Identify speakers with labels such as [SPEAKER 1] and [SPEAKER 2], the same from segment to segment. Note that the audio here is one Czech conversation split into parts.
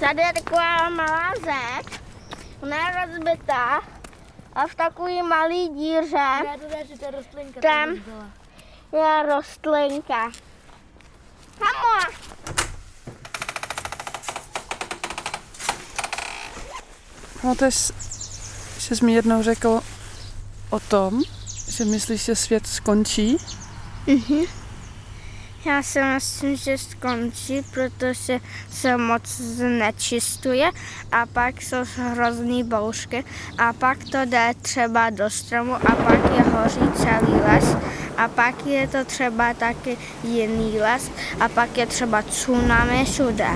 [SPEAKER 1] Tady je taková malá zeď, ona je rozbitá a v takový malý díře
[SPEAKER 2] Já to že to rostlinka
[SPEAKER 1] Tam. je rostlinka. Hamo!
[SPEAKER 3] Pamatuješ, že jsi mi jednou řekl o tom, že myslíš, že svět skončí?
[SPEAKER 1] Já si myslím, že skončí, protože se moc znečistuje a pak jsou hrozný bouřky a pak to jde třeba do stromu a pak je hoří celý les a pak je to třeba taky jiný les a pak je třeba tsunami všude.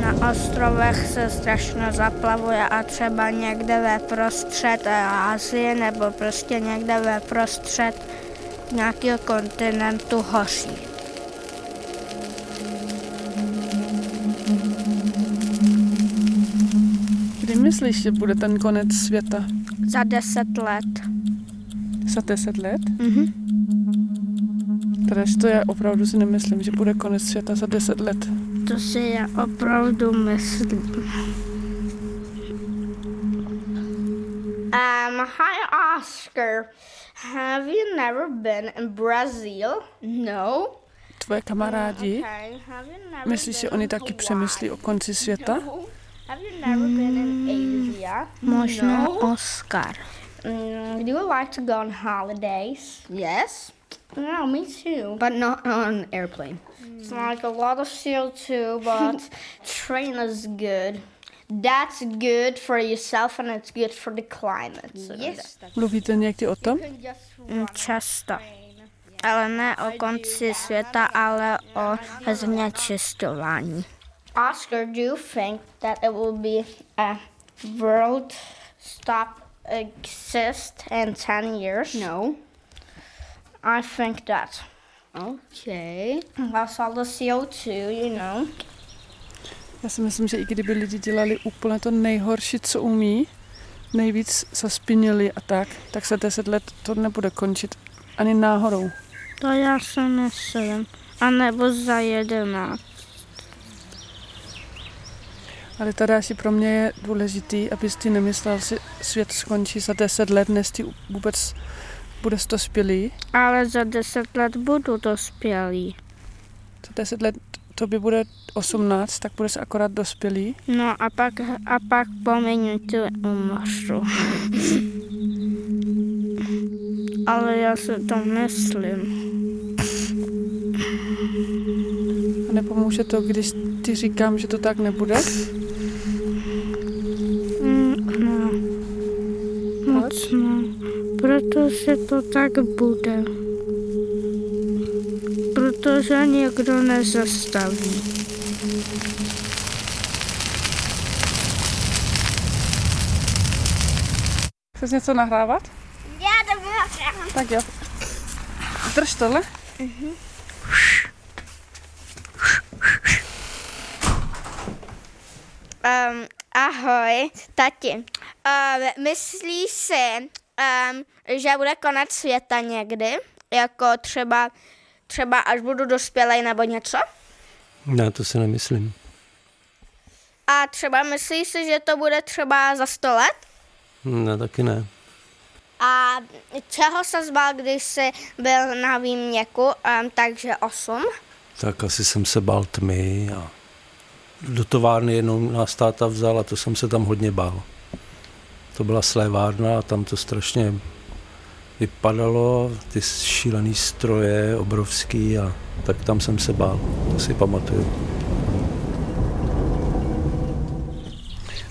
[SPEAKER 1] Na ostrovech se strašně zaplavuje a třeba někde ve prostřed Asie nebo prostě někde ve prostřed nějakého kontinentu hoří.
[SPEAKER 3] Kdy myslíš, že bude ten konec světa?
[SPEAKER 1] Za deset let.
[SPEAKER 3] Za deset let?
[SPEAKER 1] Mhm.
[SPEAKER 3] Teda to já opravdu si nemyslím, že bude konec světa za deset let.
[SPEAKER 1] To si já opravdu myslím. Um, hi Oscar. Have you never been in Brazil? No.
[SPEAKER 3] Tvoje kamarádi,
[SPEAKER 1] Okay. Have you never
[SPEAKER 3] myslíš, že
[SPEAKER 1] been
[SPEAKER 3] oni
[SPEAKER 1] in
[SPEAKER 3] taky
[SPEAKER 1] Hawaii?
[SPEAKER 3] přemýšlí o konci světa?
[SPEAKER 1] No. Have you never been in Asia?
[SPEAKER 2] Možná
[SPEAKER 1] No.
[SPEAKER 2] Oscar.
[SPEAKER 1] Mm, do you like to go on holidays?
[SPEAKER 2] Yes,
[SPEAKER 1] No, me too.
[SPEAKER 2] but not on airplane.
[SPEAKER 1] It's like a lot of CO2, but train is good. That's good for yourself and it's good for the climate. So
[SPEAKER 2] Yes.
[SPEAKER 3] Mluvíte někdy o tom?
[SPEAKER 1] Mm, často. Ale ne o konci světa, ale o znečišťování. Oscar, do you think that it will be a world stop exist in 10 years?
[SPEAKER 2] No.
[SPEAKER 1] I think that.
[SPEAKER 2] Okay.
[SPEAKER 1] That's all the CO2, you know.
[SPEAKER 3] Já si myslím, že i kdyby lidi dělali úplně to nejhorší, co umí, nejvíc zaspinili a tak, tak za deset let to nebude končit ani náhodou.
[SPEAKER 1] To já si myslím. A nebo za jedenáct.
[SPEAKER 3] Ale Tadáši, pro mě je důležitý, abys ty nemyslel, že svět skončí za deset let, než ty vůbec budeš dospělý.
[SPEAKER 1] Ale za deset let budu dospělý.
[SPEAKER 3] Za deset let to by bude 18, tak budeš akorát dospělý.
[SPEAKER 1] No a pak, a pak po minutě umřu. Ale já si to myslím.
[SPEAKER 3] A nepomůže to, když ty říkám, že to tak nebude?
[SPEAKER 1] Mm, no. Moc no. Protože to tak bude. Protože někdo nezastaví.
[SPEAKER 3] Chceš něco nahrávat?
[SPEAKER 1] Já to byla
[SPEAKER 3] Tak jo. Drž tohle.
[SPEAKER 1] Um, ahoj, tati. Um, myslíš si, um, že bude konec světa někdy? Jako třeba, třeba až budu dospělej nebo něco?
[SPEAKER 4] Ne, to si nemyslím.
[SPEAKER 1] A třeba myslíš si, že to bude třeba za 100 let?
[SPEAKER 4] Ne, taky ne.
[SPEAKER 1] A čeho se zbal, když jsi byl na výměku, um, takže 8?
[SPEAKER 4] Tak asi jsem se bál tmy a do továrny jednou nás táta vzal a to jsem se tam hodně bál. To byla slévárna a tam to strašně vypadalo, ty šílený stroje, obrovský a tak tam jsem se bál, to si pamatuju.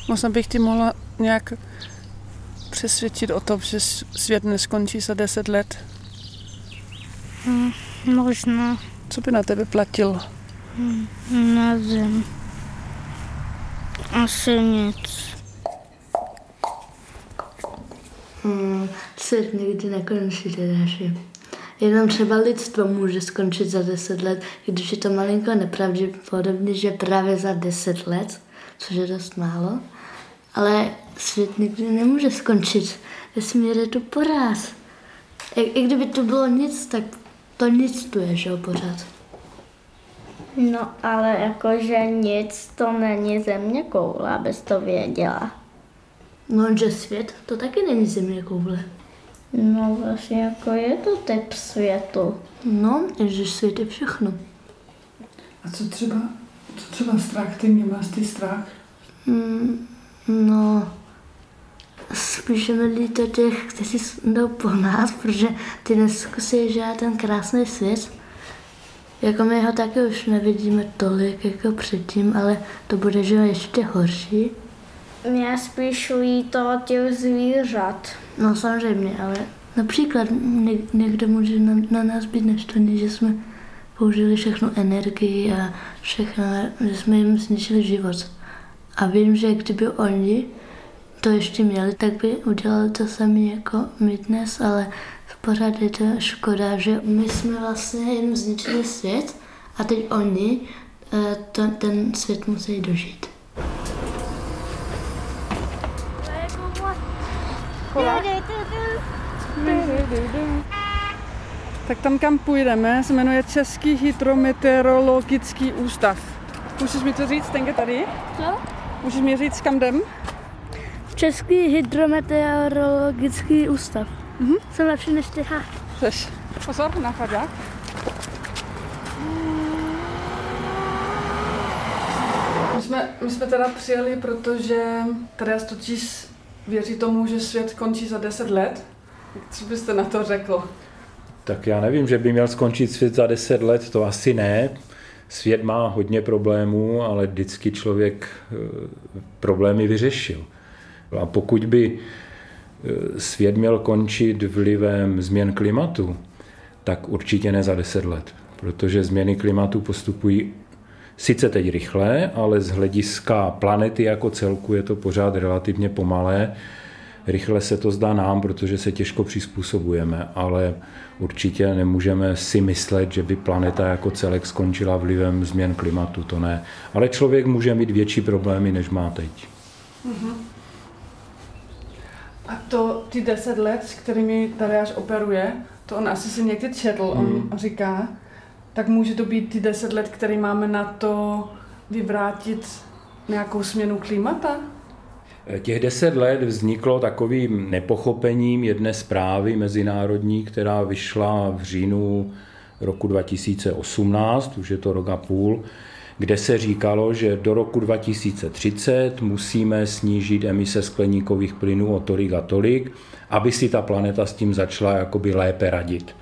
[SPEAKER 3] Možná bych ti mohla nějak přesvědčit o tom, že svět neskončí za deset let.
[SPEAKER 1] Možná,
[SPEAKER 3] Co by na tebe platilo?
[SPEAKER 1] nevím. Asi nic.
[SPEAKER 2] Hmm, svět nikdy nekončí, Tedáši. Jenom třeba lidstvo může skončit za 10 let, i když je to malinko nepravděpodobně, že právě za 10 let, což je dost málo. Ale svět nikdy nemůže skončit. Vesmír je tu pořád. I, I kdyby to bylo nic, tak to nic tu je, že jo, pořád.
[SPEAKER 1] No ale jakože nic to není země koule, abys to věděla.
[SPEAKER 2] No, že svět, to taky není země koule.
[SPEAKER 1] No vlastně jako je to typ světu.
[SPEAKER 2] No, že svět je všechno.
[SPEAKER 3] A co třeba, co třeba strach? Ty nemáš ty strach?
[SPEAKER 2] Mm, no, spíše mi líto těch, kteří jdou po nás, protože ty neskusí žádný ten krásný svět. Jako my ho taky už nevidíme tolik jako předtím, ale to bude, že ještě horší.
[SPEAKER 1] Mě spíš líto těch zvířat.
[SPEAKER 2] No samozřejmě, ale například ně- někdo může na, na nás být neštvaný, že jsme použili všechnu energii a všechno, že jsme jim zničili život. A vím, že kdyby oni to ještě měli, tak by udělali to sami jako my dnes, ale pořád je to škoda, že my jsme vlastně jim zničili svět a teď oni eh, to, ten svět musí dožít.
[SPEAKER 3] Tak tam, kam půjdeme, se jmenuje Český hydrometeorologický ústav. Můžeš mi to říct, tenke tady?
[SPEAKER 1] Co?
[SPEAKER 3] Můžeš mi říct, kam jdem?
[SPEAKER 2] Český hydrometeorologický ústav. Mhm. Jsem lepší než ty. Ha.
[SPEAKER 3] Seš. Pozor, na chadák. My jsme, my jsme teda přijeli, protože tady totiž věří tomu, že svět končí za 10 let. Co byste na to řekl?
[SPEAKER 5] Tak já nevím, že by měl skončit svět za 10 let, to asi ne. Svět má hodně problémů, ale vždycky člověk eh, problémy vyřešil. A pokud by eh, svět měl končit vlivem změn klimatu, tak určitě ne za 10 let, protože změny klimatu postupují sice teď rychle, ale z hlediska planety jako celku je to pořád relativně pomalé. Rychle se to zdá nám, protože se těžko přizpůsobujeme, ale určitě nemůžeme si myslet, že by planeta jako celek skončila vlivem změn klimatu, to ne. Ale člověk může mít větší problémy, než má teď.
[SPEAKER 3] A to ty 10 let, s kterými Tadeáš operuje, to on asi si někdy četl, on říká, tak může to být ty 10 let, které máme na to vyvrátit nějakou změnu klimata?
[SPEAKER 5] Těch deset let vzniklo takovým nepochopením jedné zprávy mezinárodní, která vyšla v říjnu roku 2018, už je to rok a půl, kde se říkalo, že do roku 2030 musíme snížit emise skleníkových plynů o tolik a tolik, aby si ta planeta s tím začala jakoby lépe radit.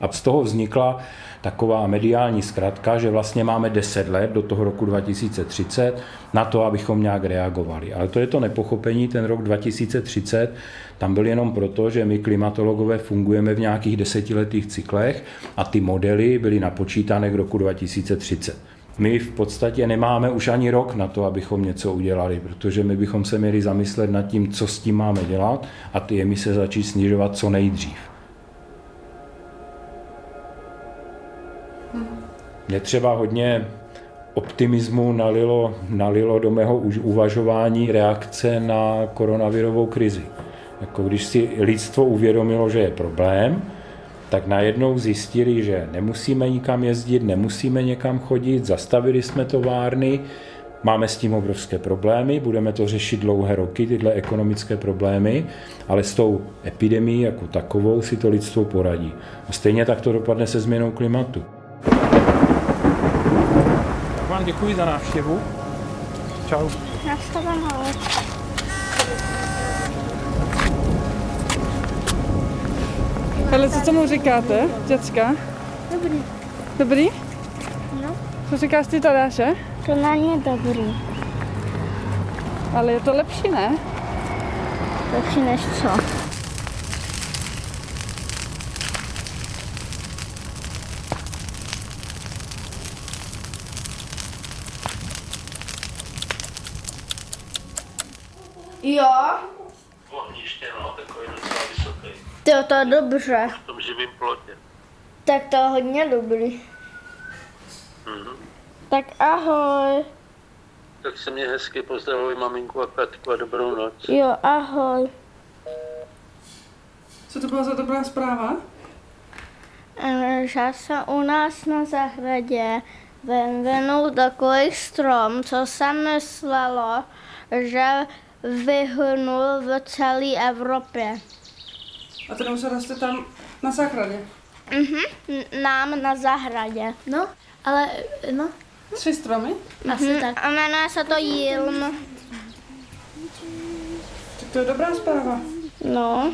[SPEAKER 5] A z toho vznikla taková mediální zkratka, že vlastně máme 10 let do toho roku 2030 na to, abychom nějak reagovali. Ale to je to nepochopení, ten rok 2030 tam byl jenom proto, že my klimatologové fungujeme v nějakých desetiletých cyklech a ty modely byly napočítané k roku 2030. My v podstatě nemáme už ani rok na to, abychom něco udělali, protože my bychom se měli zamyslet nad tím, co s tím máme dělat a ty emise začít snižovat co nejdřív. Mě třeba hodně optimismu nalilo, nalilo do mého uvažování reakce na koronavirovou krizi. Jako když si lidstvo uvědomilo, že je problém, tak najednou zjistili, že nemusíme nikam jezdit, nemusíme někam chodit, zastavili jsme továrny, máme s tím obrovské problémy, budeme to řešit dlouhé roky, tyhle ekonomické problémy, ale s tou epidemií jako takovou si to lidstvo poradí. A stejně tak to dopadne se změnou klimatu.
[SPEAKER 6] Děkuji za návštěvu. Čau.
[SPEAKER 1] Nashledanou.
[SPEAKER 3] Ale co tomu říkáte, děcka?
[SPEAKER 1] Dobrý.
[SPEAKER 3] Dobrý?
[SPEAKER 1] No.
[SPEAKER 3] Co říkáš ty Tadáše?
[SPEAKER 1] To není dobrý.
[SPEAKER 3] Ale je to lepší, ne?
[SPEAKER 1] Lepší než co? Jo,
[SPEAKER 7] ohniště, no, takový docela vysoký,
[SPEAKER 1] to je to dobře.
[SPEAKER 7] v tom živým plotě.
[SPEAKER 1] Tak to je hodně dobrý.
[SPEAKER 7] Mhm.
[SPEAKER 1] Tak ahoj.
[SPEAKER 7] Tak se mě hezky pozdravuj maminku a Katku a dobrou noc.
[SPEAKER 1] Jo, ahoj.
[SPEAKER 3] Co to byla za dobrá zpráva?
[SPEAKER 1] Eh, Že se u nás na zahradě vyvinul takový strom, co se myslelo, že vyhnul v celé Evropě.
[SPEAKER 3] A ten se roste tam na zahradě.
[SPEAKER 1] Mhm, nám na zahradě.
[SPEAKER 2] No, ale no,
[SPEAKER 3] Tři stromy?
[SPEAKER 2] asi
[SPEAKER 1] Mhm,
[SPEAKER 2] tak.
[SPEAKER 1] A jmenuje se to Jilm.
[SPEAKER 3] Tak to je dobrá zpráva.
[SPEAKER 1] No.